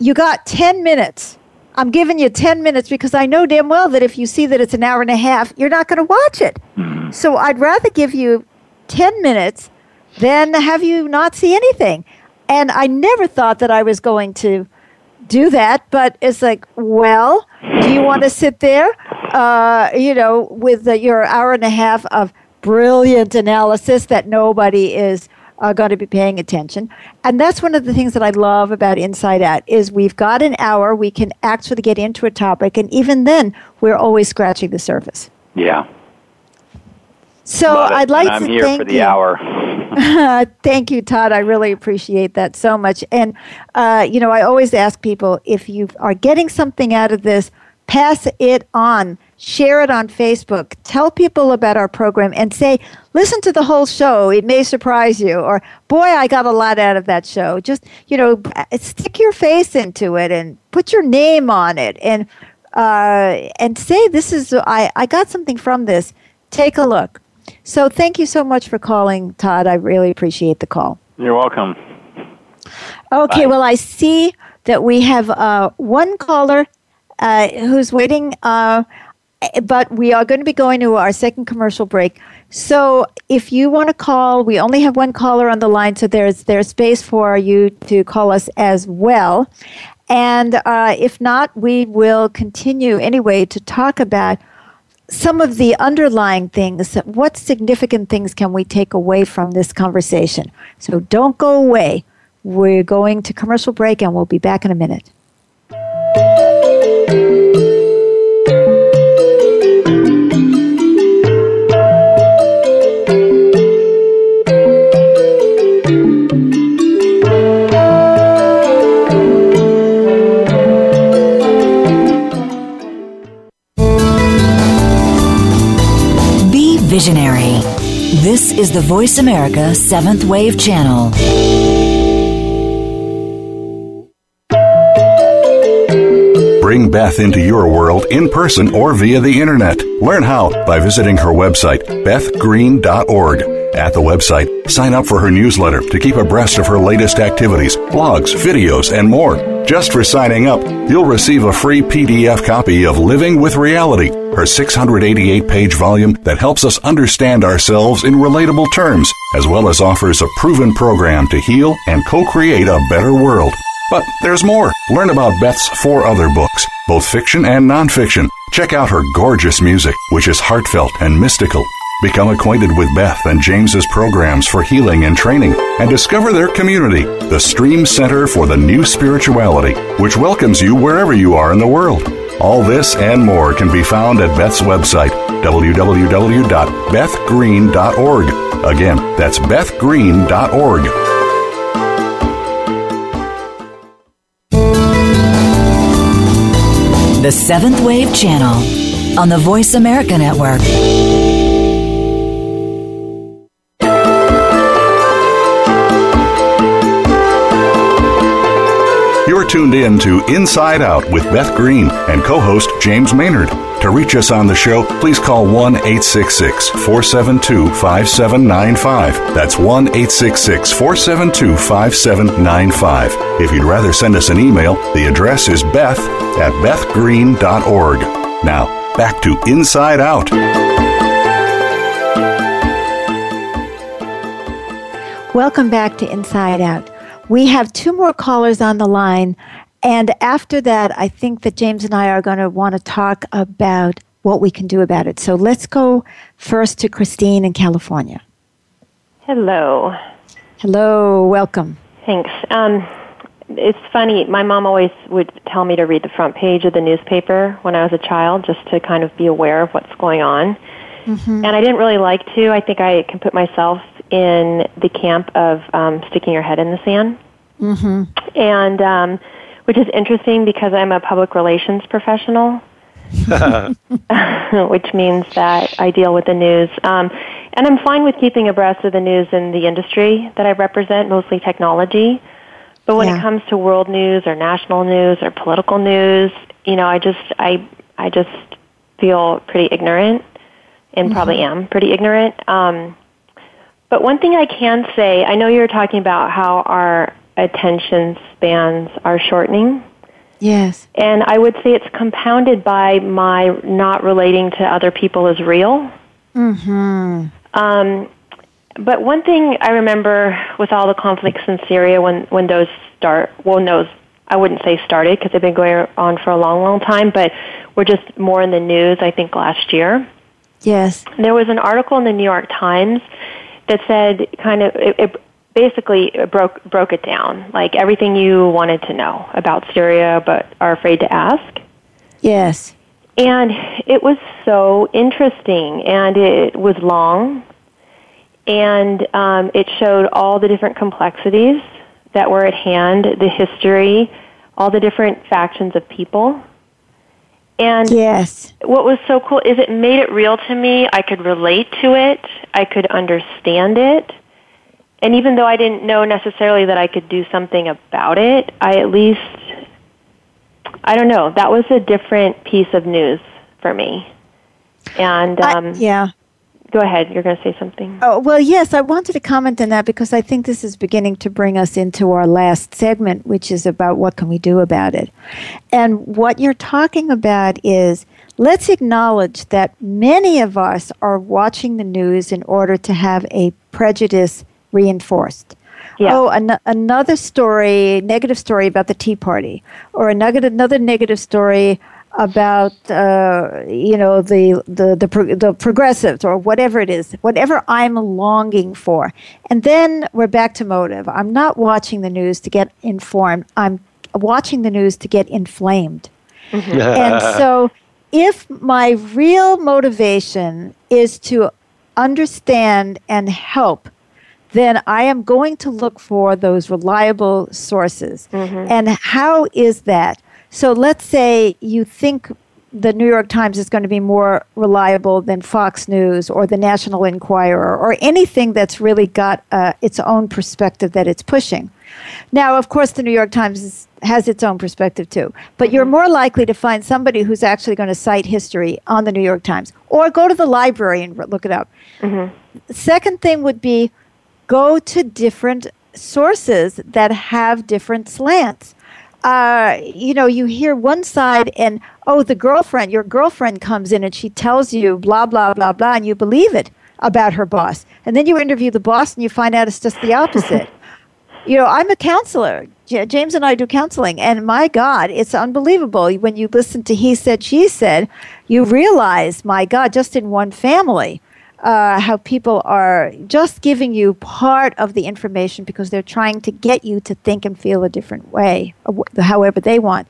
you got 10 minutes. I'm giving you 10 minutes because I know damn well that if you see that it's an hour and a half, you're not going to watch it. Mm-hmm. So I'd rather give you 10 minutes then have you not see anything? And I never thought that I was going to do that, but it's like, well, do you want to sit there, uh, you know, with the, your hour and a half of brilliant analysis that nobody is uh, going to be paying attention? And that's one of the things that I love about Inside Out is we've got an hour, we can actually get into a topic, and even then, we're always scratching the surface. Yeah. So I'd like and I'm to here thank for the you. hour. Thank you, Todd. I really appreciate that so much. And, uh, you know, I always ask people if you are getting something out of this, pass it on, share it on Facebook, tell people about our program, and say, listen to the whole show. It may surprise you. Or, boy, I got a lot out of that show. Just, you know, stick your face into it and put your name on it and, uh, and say, this is, I, I got something from this. Take a look. So thank you so much for calling, Todd. I really appreciate the call. You're welcome. Okay, Bye. well, I see that we have uh, one caller uh, who's waiting, uh, but we are going to be going to our second commercial break. So if you want to call, we only have one caller on the line, so there's there's space for you to call us as well. And uh, if not, we will continue anyway to talk about some of the underlying things, what significant things can we take away from this conversation? So don't go away. We're going to commercial break and we'll be back in a minute. Visionary. This is the Voice America Seventh Wave Channel. Bring Beth into your world in person or via the internet. Learn how by visiting her website, bethgreen.org. At the website, sign up for her newsletter to keep abreast of her latest activities, blogs, videos, and more. Just for signing up, you'll receive a free PDF copy of Living with Reality, her 688 page volume that helps us understand ourselves in relatable terms, as well as offers a proven program to heal and co create a better world. But there's more. Learn about Beth's four other books, both fiction and nonfiction. Check out her gorgeous music, which is heartfelt and mystical. Become acquainted with Beth and James's programs for healing and training, and discover their community, the Stream Center for the New Spirituality, which welcomes you wherever you are in the world. All this and more can be found at Beth's website, www.bethgreen.org. Again, that's bethgreen.org. The Seventh Wave Channel on the Voice America Network. Tuned in to Inside Out with Beth Green and co host James Maynard. To reach us on the show, please call 1 866 472 5795. That's 1 866 472 5795. If you'd rather send us an email, the address is beth at bethgreen.org. Now, back to Inside Out. Welcome back to Inside Out. We have two more callers on the line. And after that, I think that James and I are going to want to talk about what we can do about it. So let's go first to Christine in California. Hello. Hello, welcome. Thanks. Um, it's funny, my mom always would tell me to read the front page of the newspaper when I was a child just to kind of be aware of what's going on. Mm-hmm. And I didn't really like to. I think I can put myself in the camp of um, sticking your head in the sand. Mm-hmm. And um, which is interesting because I'm a public relations professional, which means that I deal with the news. Um, and I'm fine with keeping abreast of the news in the industry that I represent, mostly technology. But when yeah. it comes to world news or national news or political news, you know, I just I I just feel pretty ignorant and mm-hmm. probably am pretty ignorant. Um, but one thing I can say, I know you were talking about how our attention spans are shortening. Yes. And I would say it's compounded by my not relating to other people as real. Mm-hmm. Um, but one thing I remember with all the conflicts in Syria when, when those start, well, those, I wouldn't say started because they've been going on for a long, long time, but were just more in the news, I think, last year. Yes. There was an article in the New York Times that said kind of it, it basically broke broke it down like everything you wanted to know about Syria but are afraid to ask. Yes. And it was so interesting and it was long and um, it showed all the different complexities that were at hand, the history, all the different factions of people. And yes. what was so cool is it made it real to me. I could relate to it. I could understand it. And even though I didn't know necessarily that I could do something about it, I at least, I don't know, that was a different piece of news for me. And um, I, yeah, go ahead. You're going to say something. Oh, well, yes, I wanted to comment on that because I think this is beginning to bring us into our last segment, which is about what can we do about it. And what you're talking about is let's acknowledge that many of us are watching the news in order to have a prejudice reinforced. Yeah. Oh, an- another story, negative story about the Tea Party, or another another negative story about uh, you know the the the, pro- the progressives or whatever it is, whatever I'm longing for, and then we're back to motive. I'm not watching the news to get informed. I'm watching the news to get inflamed, mm-hmm. and so if my real motivation is to understand and help then I am going to look for those reliable sources. Mm-hmm. And how is that? So let's say you think the New York Times is going to be more reliable than Fox News or the National Enquirer or anything that's really got uh, its own perspective that it's pushing. Now, of course, the New York Times is, has its own perspective too, but you're more likely to find somebody who's actually going to cite history on the New York Times or go to the library and look it up. Mm-hmm. Second thing would be go to different sources that have different slants. Uh, you know, you hear one side and, oh, the girlfriend, your girlfriend comes in and she tells you blah, blah, blah, blah, and you believe it about her boss. And then you interview the boss and you find out it's just the opposite. you know, I'm a counselor. James and I do counseling, and my God, it's unbelievable. When you listen to he said, she said, you realize, my God, just in one family, uh, how people are just giving you part of the information because they're trying to get you to think and feel a different way, however they want.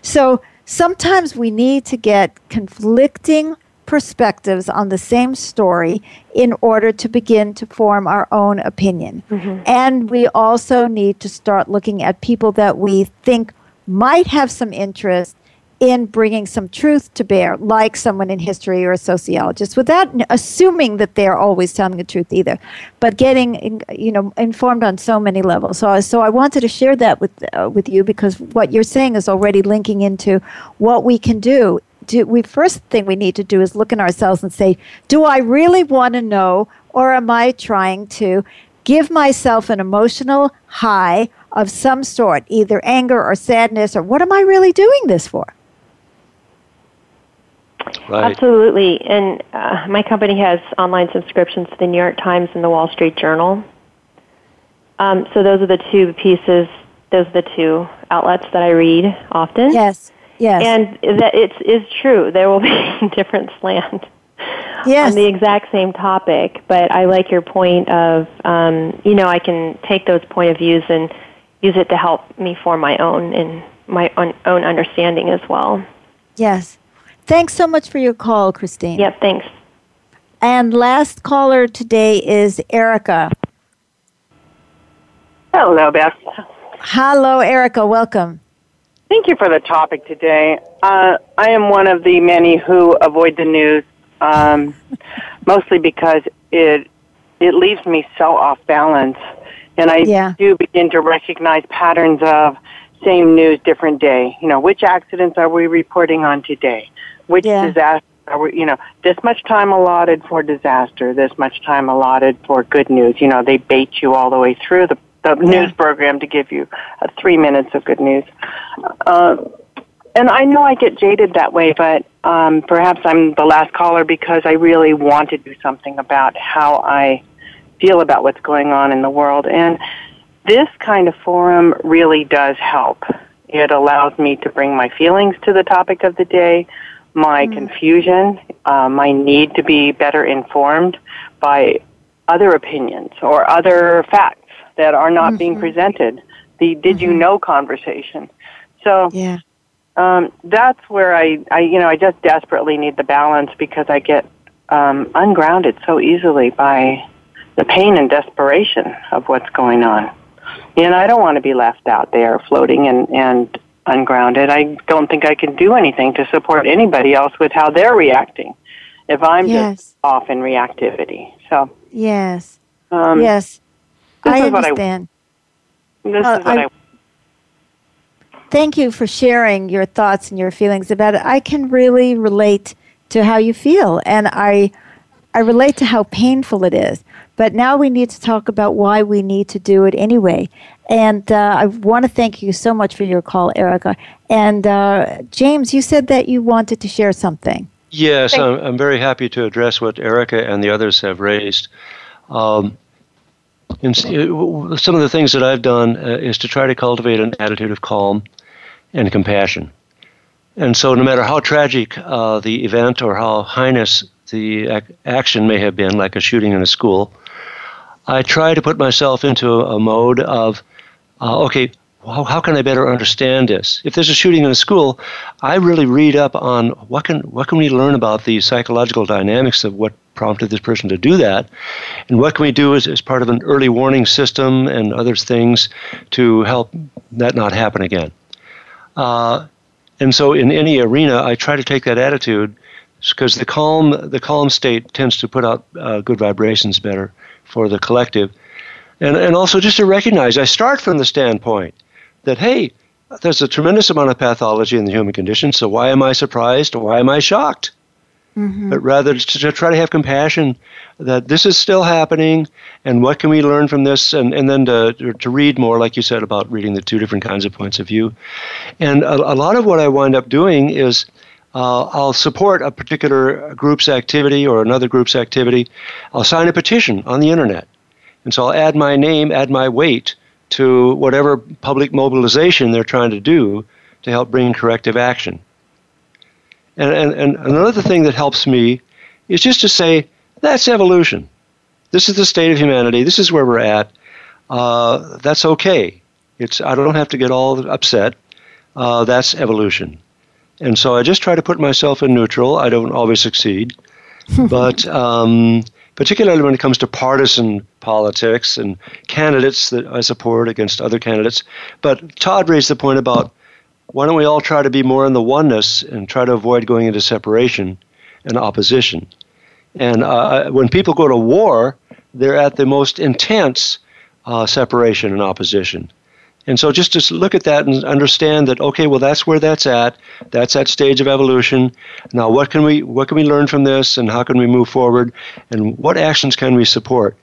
So sometimes we need to get conflicting perspectives on the same story in order to begin to form our own opinion. Mm-hmm. And we also need to start looking at people that we think might have some interest in bringing some truth to bear, like someone in history or a sociologist, without assuming that they're always telling the truth either, but getting you know informed on so many levels. So, so I wanted to share that with uh, with you because what you're saying is already linking into what we can do. do. We first thing we need to do is look in ourselves and say, do I really want to know, or am I trying to give myself an emotional high of some sort, either anger or sadness, or what am I really doing this for? Right. Absolutely. And uh, my company has online subscriptions to the New York Times and the Wall Street Journal. Um, so those are the two pieces, those are the two outlets that I read often. Yes. Yes. And that it's is true. There will be different slant yes. on the exact same topic. But I like your point of, um, you know, I can take those point of views and use it to help me form my own and my own, own understanding as well. Yes. Thanks so much for your call, Christine. Yep, thanks. And last caller today is Erica. Hello, Beth. Hello, Erica. Welcome. Thank you for the topic today. Uh, I am one of the many who avoid the news, um, mostly because it it leaves me so off balance, and I yeah. do begin to recognize patterns of same news, different day. You know, which accidents are we reporting on today? Which yeah. disaster are we, you know, this much time allotted for disaster, this much time allotted for good news. You know, they bait you all the way through the, the yeah. news program to give you uh, three minutes of good news. Uh, and I know I get jaded that way, but um, perhaps I'm the last caller because I really want to do something about how I feel about what's going on in the world. And this kind of forum really does help. It allows me to bring my feelings to the topic of the day my mm. confusion, uh, my need to be better informed by other opinions or other facts that are not mm-hmm. being presented. The did mm-hmm. you know conversation. So yeah. Um, that's where I, I, you know, I just desperately need the balance because I get um, ungrounded so easily by the pain and desperation of what's going on. And I don't want to be left out there floating and, and ungrounded. I don't think I can do anything to support anybody else with how they're reacting if I'm yes. just off in reactivity. So yes, um, yes, I understand. I, this uh, is what I, I thank you for sharing your thoughts and your feelings about it. I can really relate to how you feel, and I I relate to how painful it is. But now we need to talk about why we need to do it anyway. And uh, I want to thank you so much for your call, Erica. And uh, James, you said that you wanted to share something. Yes, I'm, I'm, very happy to address what Erica and the others have raised. Um, and some of the things that I've done uh, is to try to cultivate an attitude of calm and compassion. And so, no matter how tragic uh, the event or how heinous the ac- action may have been, like a shooting in a school, I try to put myself into a, mode of, uh, okay, how, how can I better understand this? If there's a shooting in a school, I really read up on what can what can we learn about the psychological dynamics of what prompted this person to do that, and what can we do as, as part of an early warning system and other things to help that not happen again. Uh, And so in any arena, I try to take that attitude because the calm the calm state tends to put out uh, good vibrations better for the collective, and and also just to recognize I start from the standpoint that hey, there's a tremendous amount of pathology in the human condition, so why am I surprised? Why am I shocked? Mm-hmm. But rather to, to, try to have compassion that this is still happening and what can we learn from this and, and then to, to read more like you said about reading the two different kinds of points of view and a, a lot of what i wind up doing is uh, I'll support a particular group's activity or another group's activity. I'll sign a petition on the internet. And so I'll add my name, add my weight to whatever public mobilization they're trying to do to help bring corrective action. And, and, and another thing that helps me is just to say, that's evolution. This is the state of humanity. This is where we're at. Uh, that's okay. It's, I don't have to get all upset. Uh, that's evolution. And so I just try to put myself in neutral. I don't always succeed. but um, particularly when it comes to partisan politics and candidates that I support against other candidates. But Todd raised the point about why don't we all try to be more in the oneness and try to avoid going into separation and opposition? And uh, when people go to war, they're at the most intense uh, separation and opposition. And so just to look at that and understand that okay, well that's where that's at. That's that stage of evolution. Now what can we what can we learn from this and how can we move forward and what actions can we support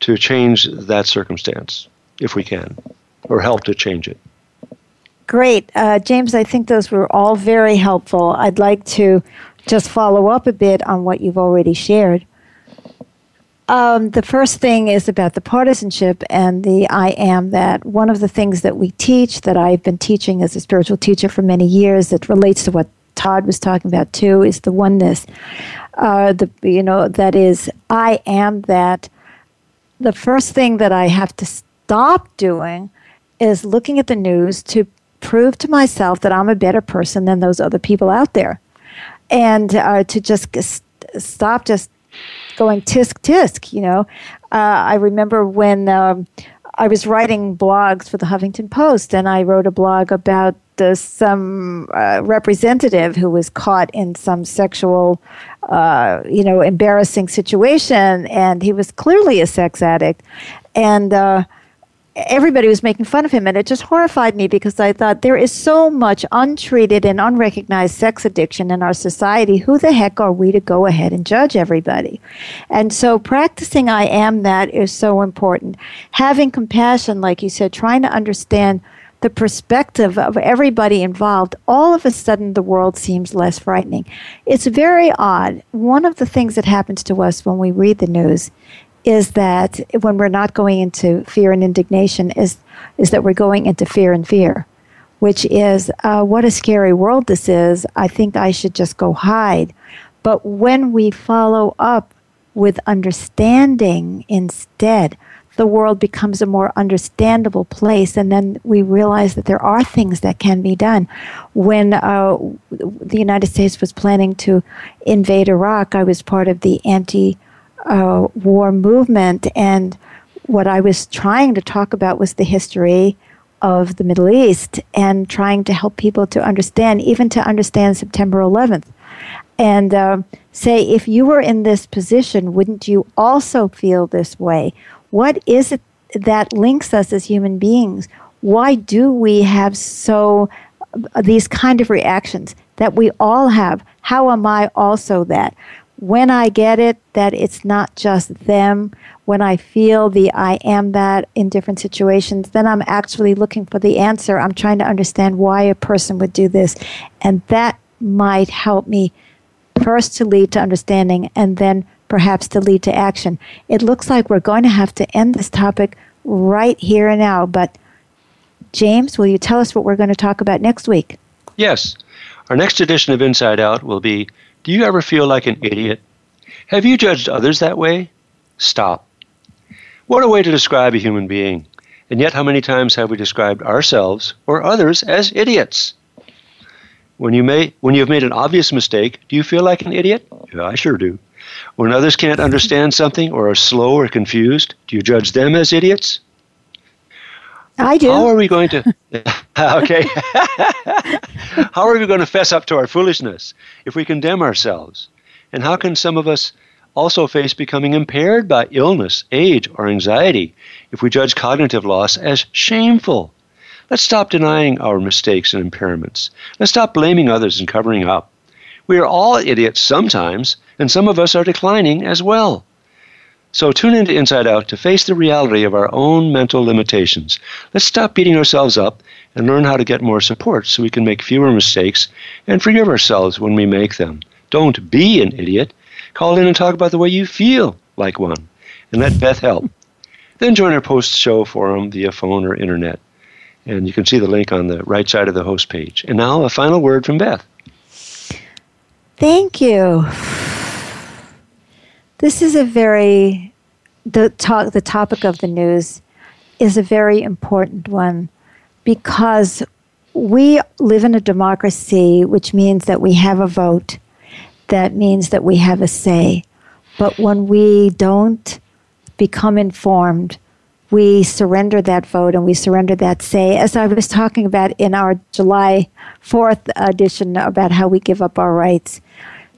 to change that circumstance if we can or help to change it. Great. Uh, James, I think those were all very helpful. I'd like to just follow up a bit on what you've already shared. Um, the first thing is about the partisanship and the I am that. One of the things that we teach, that I've been teaching as a spiritual teacher for many years, that relates to what Todd was talking about too, is the oneness. Uh, the you know that is I am that. The first thing that I have to stop doing is looking at the news to prove to myself that I'm a better person than those other people out there, and uh, to just stop just going tisk tisk. You know, uh, I remember when um, I was writing blogs for the Huffington Post, and I wrote a blog about the, some uh, representative who was caught in some sexual, uh, you know, embarrassing situation, and he was clearly a sex addict, and uh, everybody was making fun of him and it just horrified me because i thought there is so much untreated and unrecognized sex addiction in our society who the heck are we to go ahead and judge everybody and so practicing i am that is so important having compassion like you said trying to understand the perspective of everybody involved, all of a sudden the world seems less frightening. It's very odd. One of the things that happens to us when we read the news is that when we're not going into fear and indignation is is that we're going into fear and fear which is uh, what a scary world this is. I think i should just go hide. But when we follow up with understanding instead the world becomes a more understandable place. And then we realize that there are things that can be done. When uh, the united states was planning to invade iraq i was part of the anti uh, war movement. And what I was trying to talk about was the history of the Middle East and trying to help people to understand, even to understand September 11th. And uh, say, if you were in this position, wouldn't you also feel this way? What is it that links us as human beings? Why do we have so uh, these kind of reactions that we all have? How am I also that? When I get it, that it's not just them, when I feel the I am that in different situations, then I'm actually looking for the answer. I'm trying to understand why a person would do this. And that might help me first to lead to understanding and then perhaps to lead to action. It looks like we're going to have to end this topic right here and now. But, James, will you tell us what we're going to talk about next week? Yes. Our next edition of Inside Out will be do you ever feel like an idiot? Have you judged others that way? Stop. What a way to describe a human being. And yet, how many times have we described ourselves or others as idiots? When you, may, when you have made an obvious mistake, do you feel like an idiot? Yeah, I sure do. When others can't understand something or are slow or confused, do you judge them as idiots? I do. How are we going to? okay. how are we going to fess up to our foolishness if we condemn ourselves? And how can some of us also face becoming impaired by illness, age, or anxiety if we judge cognitive loss as shameful? Let's stop denying our mistakes and impairments. Let's stop blaming others and covering up. We are all idiots sometimes, and some of us are declining as well. So tune into Inside Out to face the reality of our own mental limitations. Let's stop beating ourselves up and learn how to get more support so we can make fewer mistakes and forgive ourselves when we make them. Don't be an idiot. Call in and talk about the way you feel like one and let Beth help. Then join our post show forum via phone or internet. And you can see the link on the right side of the host page. And now a final word from Beth. Thank you. This is a very the talk the topic of the news is a very important one because we live in a democracy which means that we have a vote. That means that we have a say. But when we don't become informed we surrender that vote and we surrender that say as i was talking about in our july 4th edition about how we give up our rights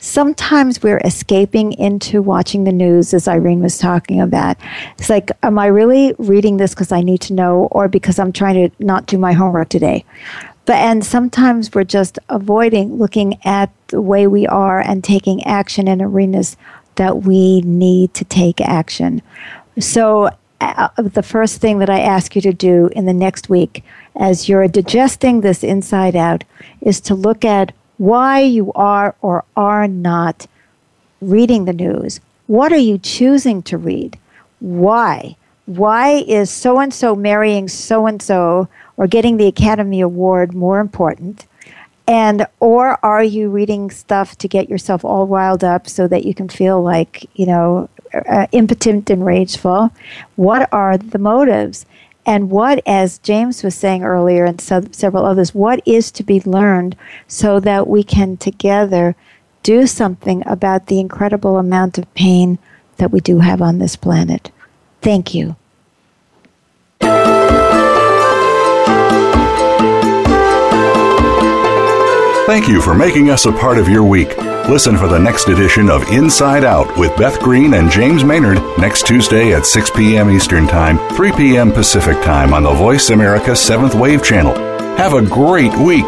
sometimes we're escaping into watching the news, as Irene was talking about. It's like, am I really reading this because I need to know or because I'm trying to not do my homework today? But and sometimes we're just avoiding looking at the way we are and taking action in arenas that we need to take action. So uh, the first thing that I ask you to do in the next week as you're digesting this inside out is to look at why you are or are not reading the news. What are you choosing to read? Why? Why is so and so marrying so and so or getting the Academy Award more important? And or are you reading stuff to get yourself all riled up so that you can feel like, you know, uh, impotent and rageful? What are the motives? And what, as James was saying earlier and so, several others, what is to be learned so that we can together do something about the incredible amount of pain that we do have on this planet. Thank you. Thank you for making us a part of your week. Listen for the next edition of Inside Out with Beth Green and James Maynard next Tuesday at 6 p.m. Eastern Time, 3 p.m. Pacific Time on the Voice America 7th Wave Channel. Have a great week.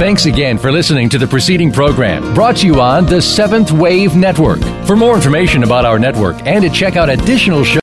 Thanks again for listening to the preceding program brought to you on the Seventh Wave Network. For more information about our network and to check out additional shows,